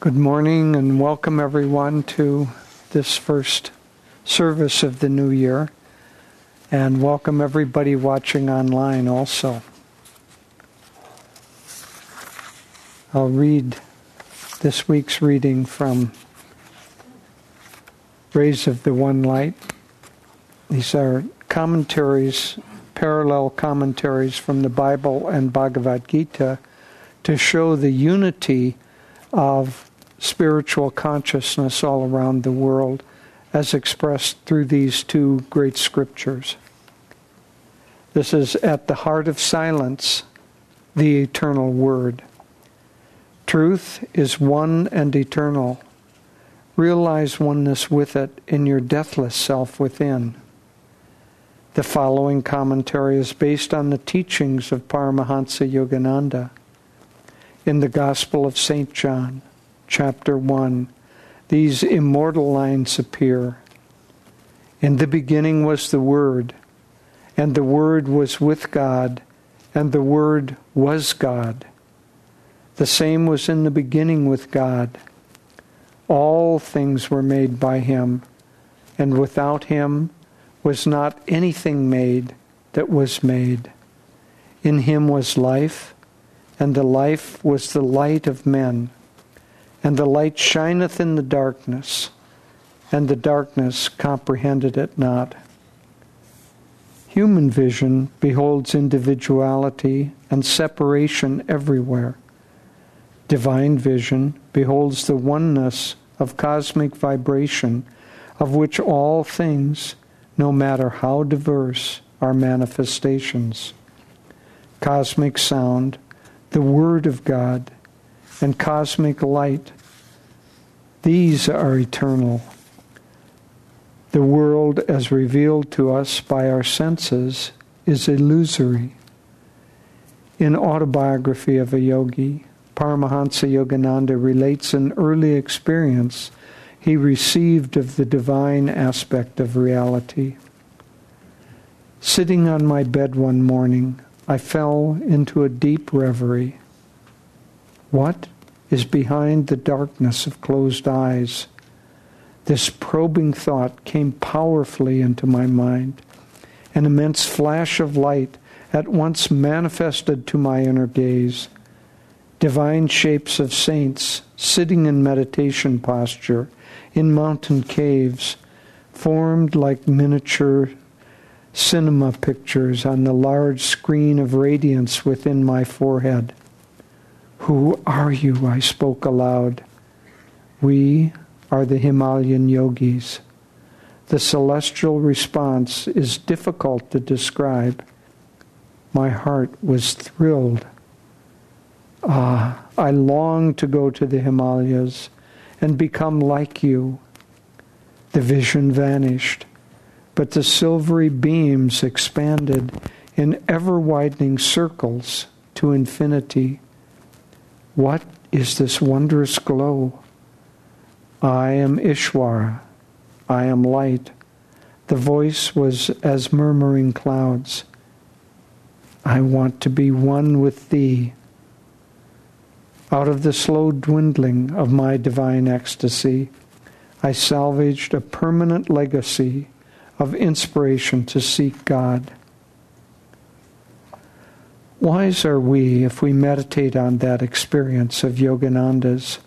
Good morning and welcome everyone to this first service of the new year. And welcome everybody watching online also. I'll read this week's reading from Rays of the One Light. These are commentaries, parallel commentaries from the Bible and Bhagavad Gita to show the unity of spiritual consciousness all around the world as expressed through these two great scriptures. This is at the heart of silence, the eternal word. Truth is one and eternal. Realize oneness with it in your deathless self within. The following commentary is based on the teachings of Paramahansa Yogananda. In the Gospel of St. John, chapter 1, these immortal lines appear. In the beginning was the Word, and the Word was with God, and the Word was God. The same was in the beginning with God. All things were made by Him, and without Him was not anything made that was made. In Him was life, and the life was the light of men. And the light shineth in the darkness, and the darkness comprehended it not. Human vision beholds individuality and separation everywhere. Divine vision beholds the oneness of cosmic vibration, of which all things, no matter how diverse, are manifestations. Cosmic sound, the Word of God, and cosmic light. These are eternal. The world, as revealed to us by our senses, is illusory. In Autobiography of a Yogi, Paramahansa Yogananda relates an early experience he received of the divine aspect of reality. Sitting on my bed one morning, I fell into a deep reverie. What is behind the darkness of closed eyes? This probing thought came powerfully into my mind. An immense flash of light at once manifested to my inner gaze. Divine shapes of saints sitting in meditation posture in mountain caves, formed like miniature cinema pictures on the large screen of radiance within my forehead. Who are you? I spoke aloud. We are the Himalayan yogis. The celestial response is difficult to describe. My heart was thrilled. Ah, I long to go to the Himalayas and become like you. The vision vanished, but the silvery beams expanded in ever widening circles to infinity. What is this wondrous glow? I am Ishwara. I am light. The voice was as murmuring clouds. I want to be one with thee. Out of the slow dwindling of my divine ecstasy, I salvaged a permanent legacy of inspiration to seek God. Wise are we if we meditate on that experience of Yogananda's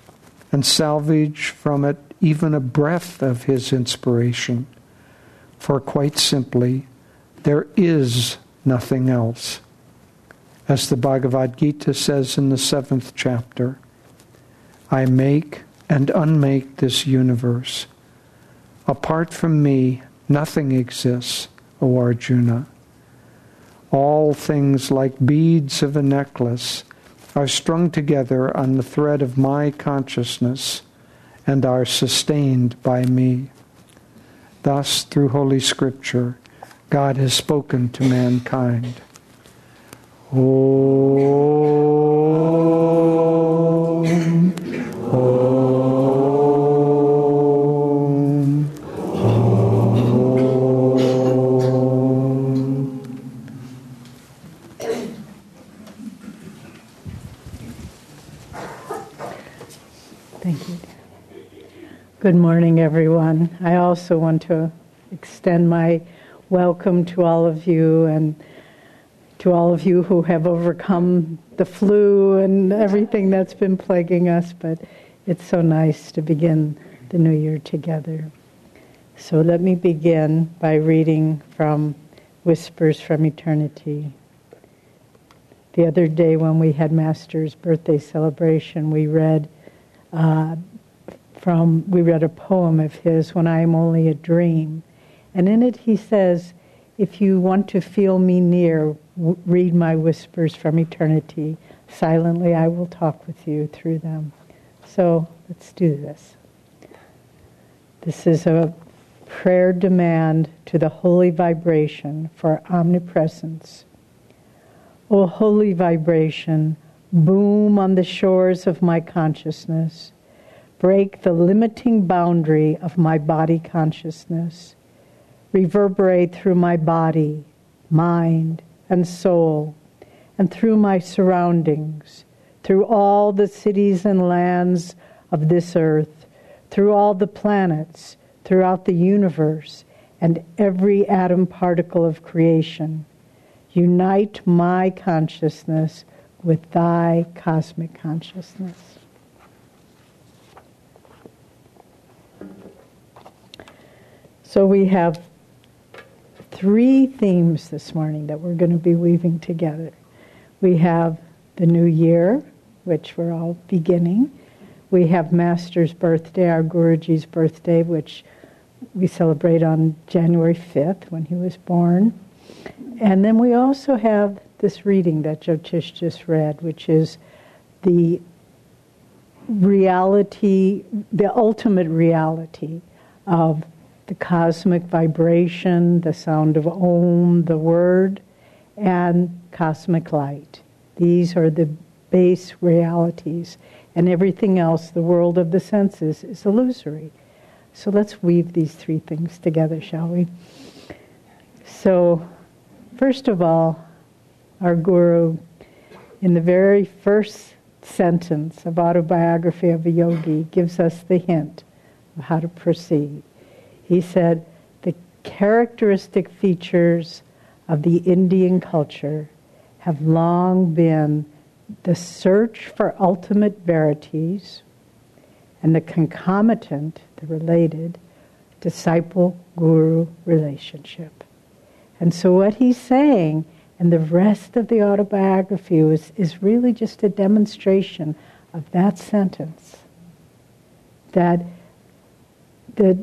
and salvage from it even a breath of his inspiration. For quite simply, there is nothing else. As the Bhagavad Gita says in the seventh chapter, I make and unmake this universe. Apart from me, nothing exists, O Arjuna. All things like beads of a necklace are strung together on the thread of my consciousness and are sustained by me. Thus, through Holy Scripture, God has spoken to mankind. Om, Good morning, everyone. I also want to extend my welcome to all of you and to all of you who have overcome the flu and everything that's been plaguing us, but it's so nice to begin the new year together. So let me begin by reading from Whispers from Eternity. The other day, when we had Master's birthday celebration, we read uh, from we read a poem of his, "When I Am Only a Dream," and in it he says, "If you want to feel me near, w- read my whispers from eternity. Silently, I will talk with you through them." So let's do this. This is a prayer demand to the holy vibration for omnipresence. O holy vibration, boom on the shores of my consciousness break the limiting boundary of my body consciousness, reverberate through my body, mind, and soul, and through my surroundings, through all the cities and lands of this earth, through all the planets, throughout the universe, and every atom particle of creation. Unite my consciousness with thy cosmic consciousness. So we have three themes this morning that we're going to be weaving together. We have the new year, which we're all beginning. We have Master's birthday, our Guruji's birthday, which we celebrate on January 5th when he was born. And then we also have this reading that Jyotish just read, which is the reality, the ultimate reality of the cosmic vibration, the sound of Om, the word, and cosmic light. These are the base realities, and everything else, the world of the senses, is illusory. So let's weave these three things together, shall we? So, first of all, our Guru, in the very first sentence of Autobiography of a Yogi, gives us the hint of how to proceed. He said, the characteristic features of the Indian culture have long been the search for ultimate verities and the concomitant, the related, disciple guru relationship. And so, what he's saying, and the rest of the autobiography is, is really just a demonstration of that sentence that the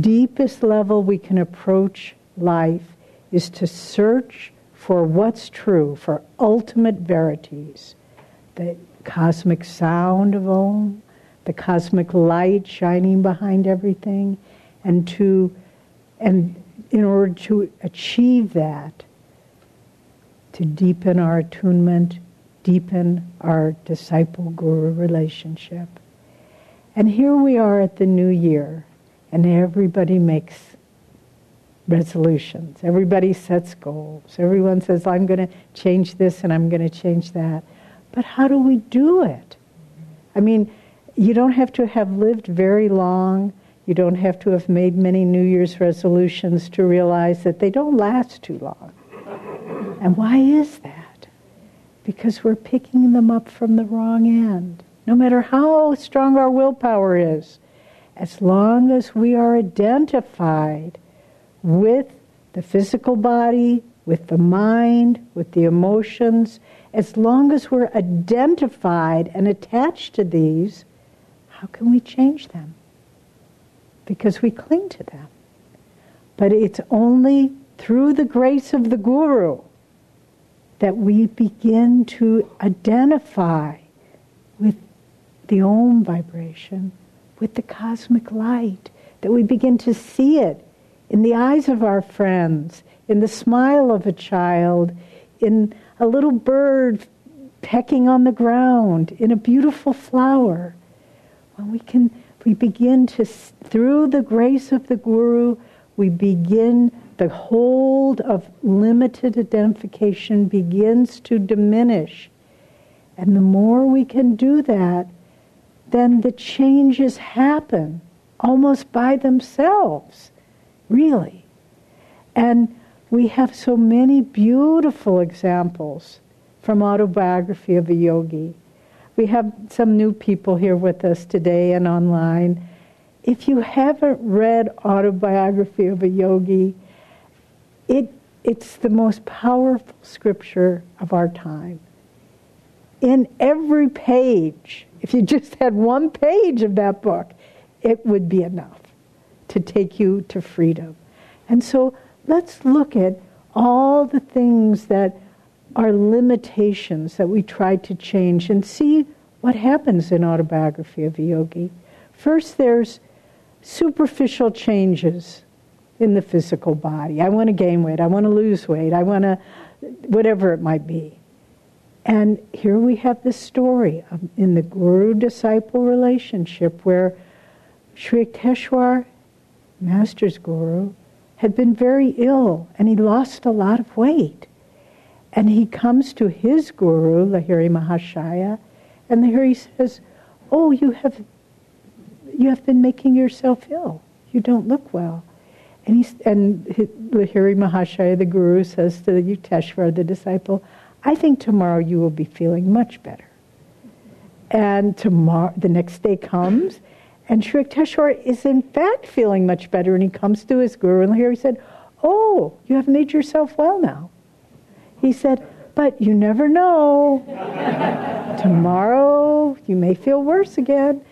deepest level we can approach life is to search for what's true, for ultimate verities. The cosmic sound of Om, the cosmic light shining behind everything, and to and in order to achieve that, to deepen our attunement, deepen our disciple guru relationship. And here we are at the new year and everybody makes resolutions. Everybody sets goals. Everyone says, I'm going to change this and I'm going to change that. But how do we do it? I mean, you don't have to have lived very long. You don't have to have made many New Year's resolutions to realize that they don't last too long. And why is that? Because we're picking them up from the wrong end. No matter how strong our willpower is, as long as we are identified with the physical body, with the mind, with the emotions, as long as we're identified and attached to these, how can we change them? Because we cling to them. But it's only through the grace of the Guru that we begin to identify with the Om vibration with the cosmic light, that we begin to see it in the eyes of our friends, in the smile of a child, in a little bird pecking on the ground, in a beautiful flower. When we can, we begin to, through the grace of the Guru, we begin, the hold of limited identification begins to diminish. And the more we can do that, then the changes happen almost by themselves, really. And we have so many beautiful examples from autobiography of a yogi. We have some new people here with us today and online. If you haven't read autobiography of a yogi, it, it's the most powerful scripture of our time. In every page, if you just had one page of that book, it would be enough to take you to freedom. And so let's look at all the things that are limitations that we try to change and see what happens in autobiography of a yogi. First, there's superficial changes in the physical body. I want to gain weight. I want to lose weight. I want to, whatever it might be. And here we have this story of, in the guru disciple relationship where Sri Yukteswar, Master's guru, had been very ill and he lost a lot of weight. And he comes to his guru, Lahiri Mahashaya, and Lahiri says, Oh, you have, you have been making yourself ill. You don't look well. And, he's, and Lahiri Mahashaya, the guru, says to Yukteswar, the disciple, I think tomorrow you will be feeling much better. And tomorrow, the next day comes, and Sri Yukteswar is in fact feeling much better, and he comes to his guru, and here he said, Oh, you have made yourself well now. He said, But you never know. Tomorrow you may feel worse again.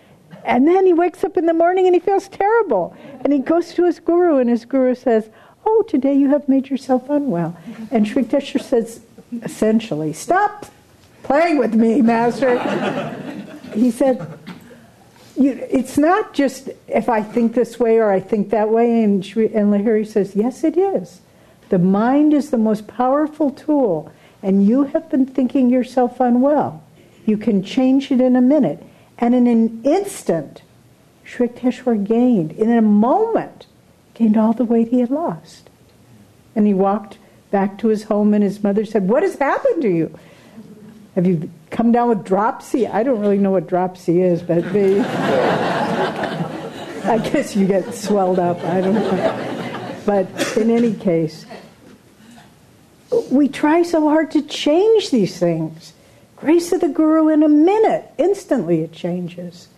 And then he wakes up in the morning and he feels terrible. And he goes to his guru, and his guru says, Oh, today you have made yourself unwell. And Sri Yukteswar says, essentially, Stop playing with me, Master. he said, it's not just if I think this way or I think that way. And, and Lahiri says, yes, it is. The mind is the most powerful tool, and you have been thinking yourself unwell. You can change it in a minute. And in an instant, Sri Yukteswar gained, in a moment, gained all the weight he had lost. And he walked back to his home, and his mother said, What has happened to you? Have you come down with dropsy? I don't really know what dropsy is, but they, I guess you get swelled up. I don't know. But in any case, we try so hard to change these things. Grace of the Guru in a minute, instantly it changes.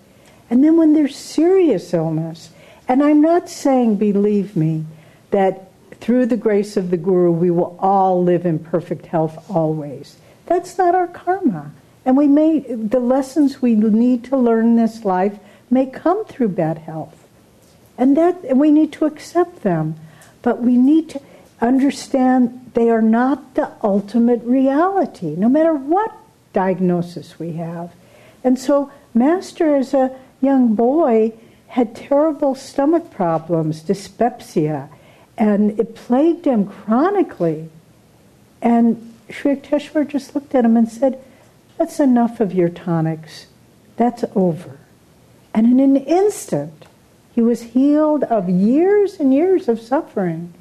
And then when there's serious illness, and I'm not saying, believe me, that through the grace of the Guru we will all live in perfect health always. That's not our karma. And we may the lessons we need to learn in this life may come through bad health. And that and we need to accept them. But we need to understand they are not the ultimate reality, no matter what diagnosis we have. And so, Master, as a young boy, had terrible stomach problems, dyspepsia, and it plagued him chronically. And Sri Yukteswar just looked at him and said, That's enough of your tonics. That's over. And in an instant, he was healed of years and years of suffering.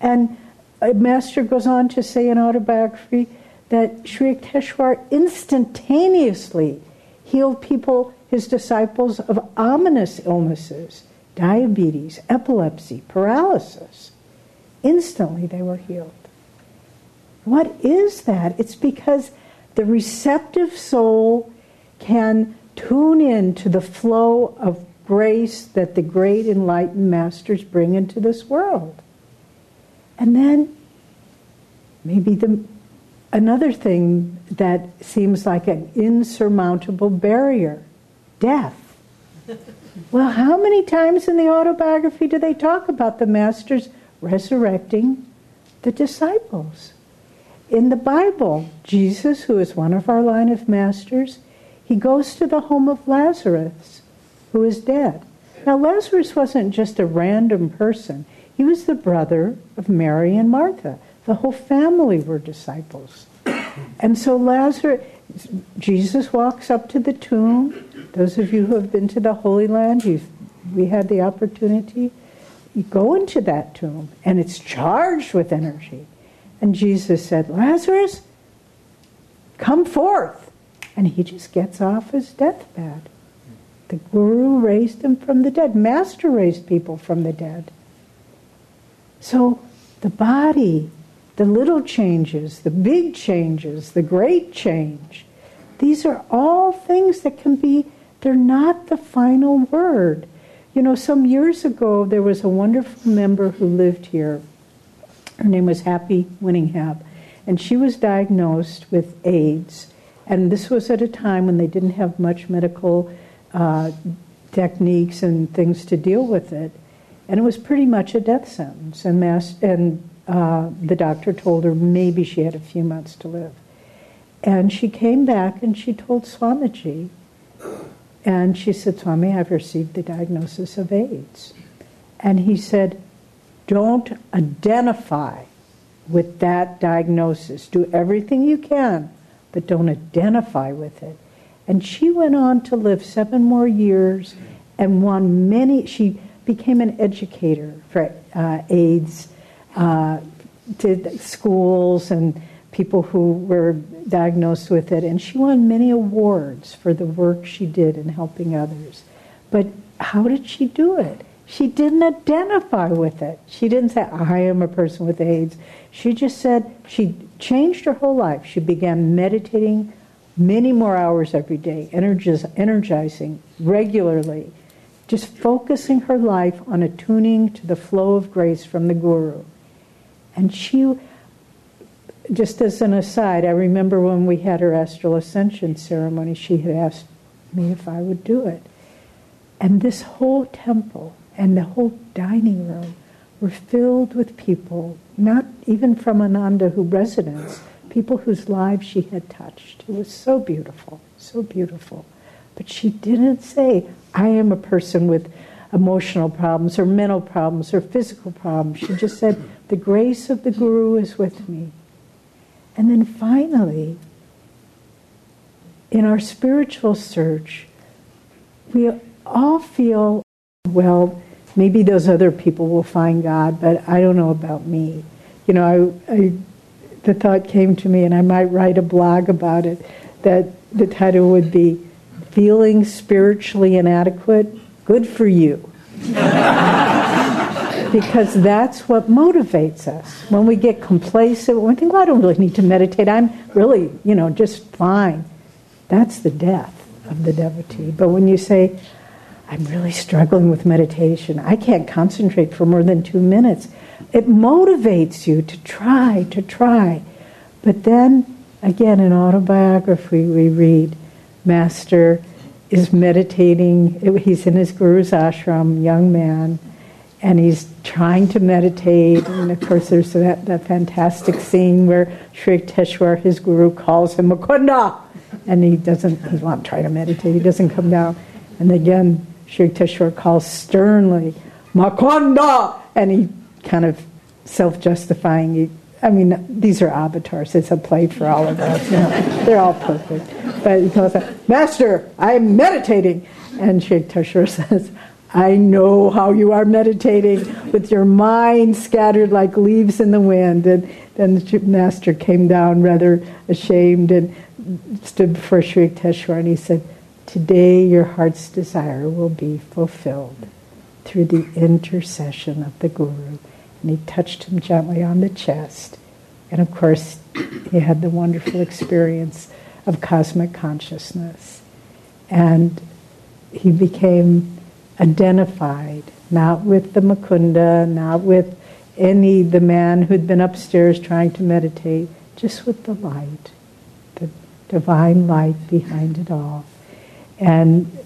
And a Master goes on to say in autobiography that Sri Yukteswar instantaneously healed people, his disciples, of ominous illnesses diabetes, epilepsy, paralysis. Instantly they were healed. What is that? It's because the receptive soul can tune in to the flow of grace that the great enlightened masters bring into this world. And then maybe the another thing that seems like an insurmountable barrier, death. well, how many times in the autobiography do they talk about the masters resurrecting the disciples? in the Bible, Jesus, who is one of our line of masters, he goes to the home of Lazarus, who is dead. Now, Lazarus wasn't just a random person, he was the brother of Mary and Martha. The whole family were disciples. And so, Lazarus, Jesus walks up to the tomb. Those of you who have been to the Holy Land, we had the opportunity. You go into that tomb, and it's charged with energy. And Jesus said, Lazarus, come forth. And he just gets off his deathbed. The Guru raised them from the dead. Master raised people from the dead. So the body, the little changes, the big changes, the great change, these are all things that can be, they're not the final word. You know, some years ago, there was a wonderful member who lived here. Her name was Happy Winningham, and she was diagnosed with AIDS. And this was at a time when they didn't have much medical uh, techniques and things to deal with it. And it was pretty much a death sentence. And, mass, and uh, the doctor told her maybe she had a few months to live. And she came back and she told Swamiji, and she said, Swami, I've received the diagnosis of AIDS. And he said, Don't identify with that diagnosis. Do everything you can, but don't identify with it. And she went on to live seven more years and won many. She became an educator for uh, AIDS, uh, did schools and people who were diagnosed with it, and she won many awards for the work she did in helping others. But how did she do it? She didn't identify with it. She didn't say, I am a person with AIDS. She just said she changed her whole life. She began meditating many more hours every day, energizing regularly, just focusing her life on attuning to the flow of grace from the Guru. And she, just as an aside, I remember when we had her astral ascension ceremony, she had asked me if I would do it. And this whole temple and the whole dining room were filled with people, not even from Ananda who residents, people whose lives she had touched. It was so beautiful, so beautiful. But she didn't say, I am a person with emotional problems or mental problems or physical problems. She just said, The grace of the Guru is with me. And then finally, in our spiritual search, we all feel, well, maybe those other people will find God, but I don't know about me. You know, I, I, the thought came to me, and I might write a blog about it, that the title would be Feeling Spiritually Inadequate? Good for you. because that's what motivates us. When we get complacent, when we think, well, I don't really need to meditate. I'm really, you know, just fine. That's the death of the devotee. But when you say, I'm really struggling with meditation, I can't concentrate for more than two minutes, it motivates you to try, to try. But then, again, in autobiography, we read, Master is meditating, he's in his guru's ashram, young man and he's trying to meditate. And of course, there's that, that fantastic scene where Sri Teshwar, his guru, calls him Mukunda, and he doesn't. He's not trying to meditate. He doesn't come down. And again, Sri Teshwar calls sternly, Mukunda, and he kind of self-justifying. I mean, these are avatars. It's a play for all of us. You know, they're all perfect. But he calls out, Master, I'm meditating. And Sri Teshwar says, I know how you are meditating with your mind scattered like leaves in the wind. And then the master came down rather ashamed and stood before Sri Yukteswar and he said, Today your heart's desire will be fulfilled through the intercession of the Guru. And he touched him gently on the chest. And of course, he had the wonderful experience of cosmic consciousness. And he became identified, not with the Mukunda, not with any the man who'd been upstairs trying to meditate, just with the light, the divine light behind it all. And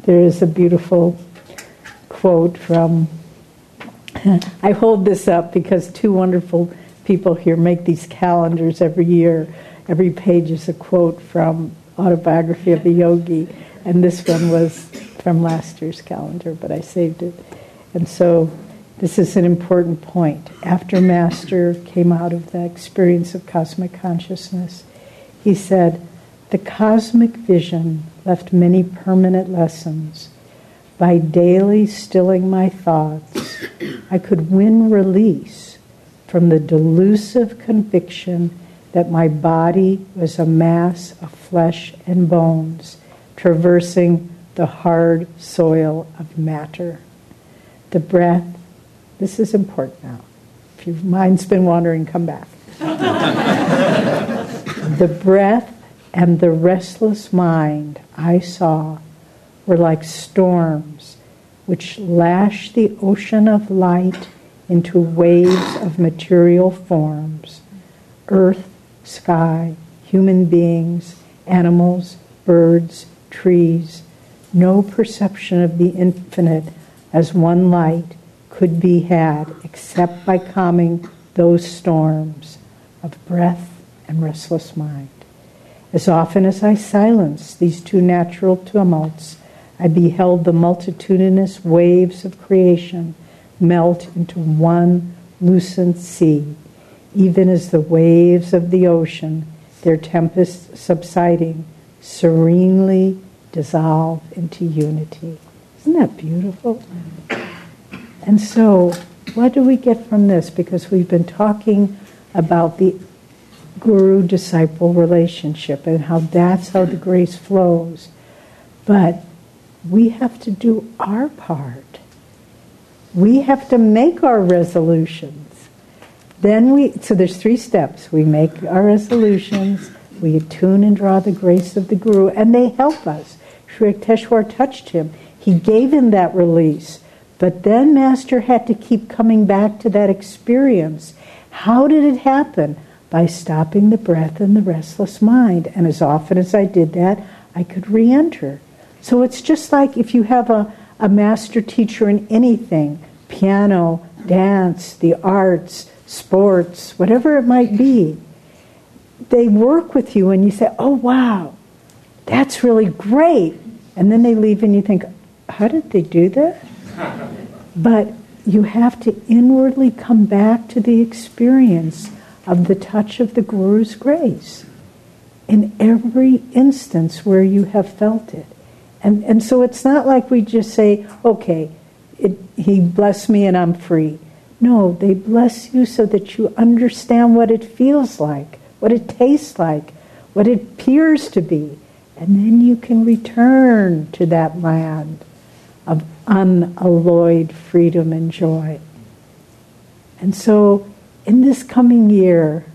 there is a beautiful quote from I hold this up because two wonderful people here make these calendars every year. Every page is a quote from Autobiography of the Yogi, and this one was from last year's calendar, but I saved it. And so this is an important point. After Master came out of the experience of cosmic consciousness, he said, The cosmic vision left many permanent lessons. By daily stilling my thoughts, I could win release from the delusive conviction that my body was a mass of flesh and bones traversing the hard soil of matter. The breath, this is important now. If your mind's been wandering, come back. the breath and the restless mind I saw were like storms which lash the ocean of light into waves of material forms earth, sky, human beings, animals, birds, trees. No perception of the infinite as one light could be had except by calming those storms of breath and restless mind. As often as I silenced these two natural tumults, I beheld the multitudinous waves of creation melt into one lucent sea, even as the waves of the ocean, their tempest subsiding, serenely dissolve into unity. Isn't that beautiful? And so, what do we get from this? Because we've been talking about the guru disciple relationship and how that's how the grace flows. But we have to do our part. We have to make our resolutions. Then we, so there's three steps. We make our resolutions, we attune and draw the grace of the Guru, and they help us. Yukteswar touched him. He gave him that release. But then Master had to keep coming back to that experience. How did it happen? By stopping the breath and the restless mind. And as often as I did that, I could re enter. So it's just like if you have a, a master teacher in anything piano, dance, the arts, sports, whatever it might be. They work with you and you say, oh, wow, that's really great. And then they leave and you think, how did they do that? But you have to inwardly come back to the experience of the touch of the Guru's grace in every instance where you have felt it. And, and so it's not like we just say, okay, it, he blessed me and I'm free. No, they bless you so that you understand what it feels like, what it tastes like, what it appears to be. And then you can return to that land of unalloyed freedom and joy. And so, in this coming year,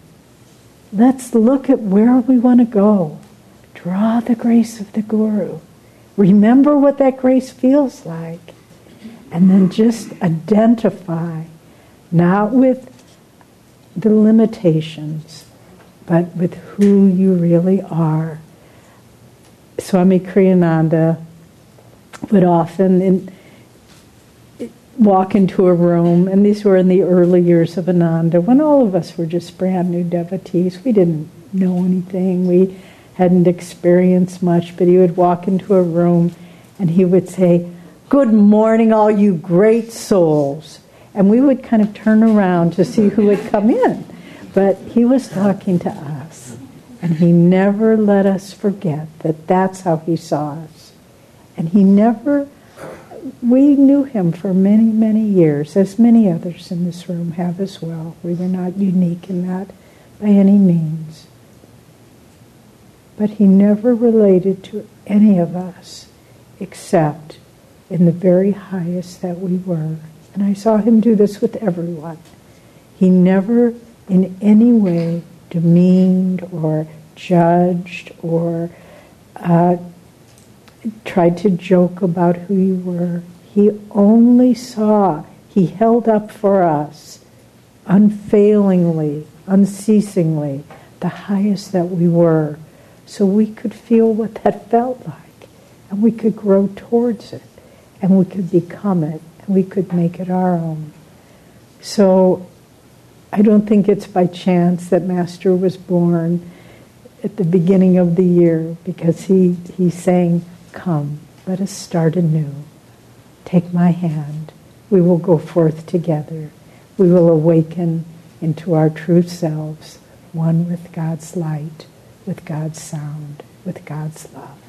let's look at where we want to go. Draw the grace of the Guru. Remember what that grace feels like. And then just identify, not with the limitations, but with who you really are. Swami Kriyananda would often in, walk into a room, and these were in the early years of Ananda, when all of us were just brand new devotees. We didn't know anything. We hadn't experienced much, but he would walk into a room and he would say, Good morning, all you great souls. And we would kind of turn around to see who had come in. But he was talking to us. And he never let us forget that that's how he saw us. And he never, we knew him for many, many years, as many others in this room have as well. We were not unique in that by any means but he never related to any of us except in the very highest that we were. And I saw him do this with everyone. He never in any way demeaned or judged or uh, tried to joke about who you were. He only saw, he held up for us unfailingly, unceasingly, the highest that we were so we could feel what that felt like and we could grow towards it and we could become it and we could make it our own. So I don't think it's by chance that Master was born at the beginning of the year because he, he's saying, Come, let us start anew. Take my hand. We will go forth together. We will awaken into our true selves, one with God's light with God's sound, with God's love.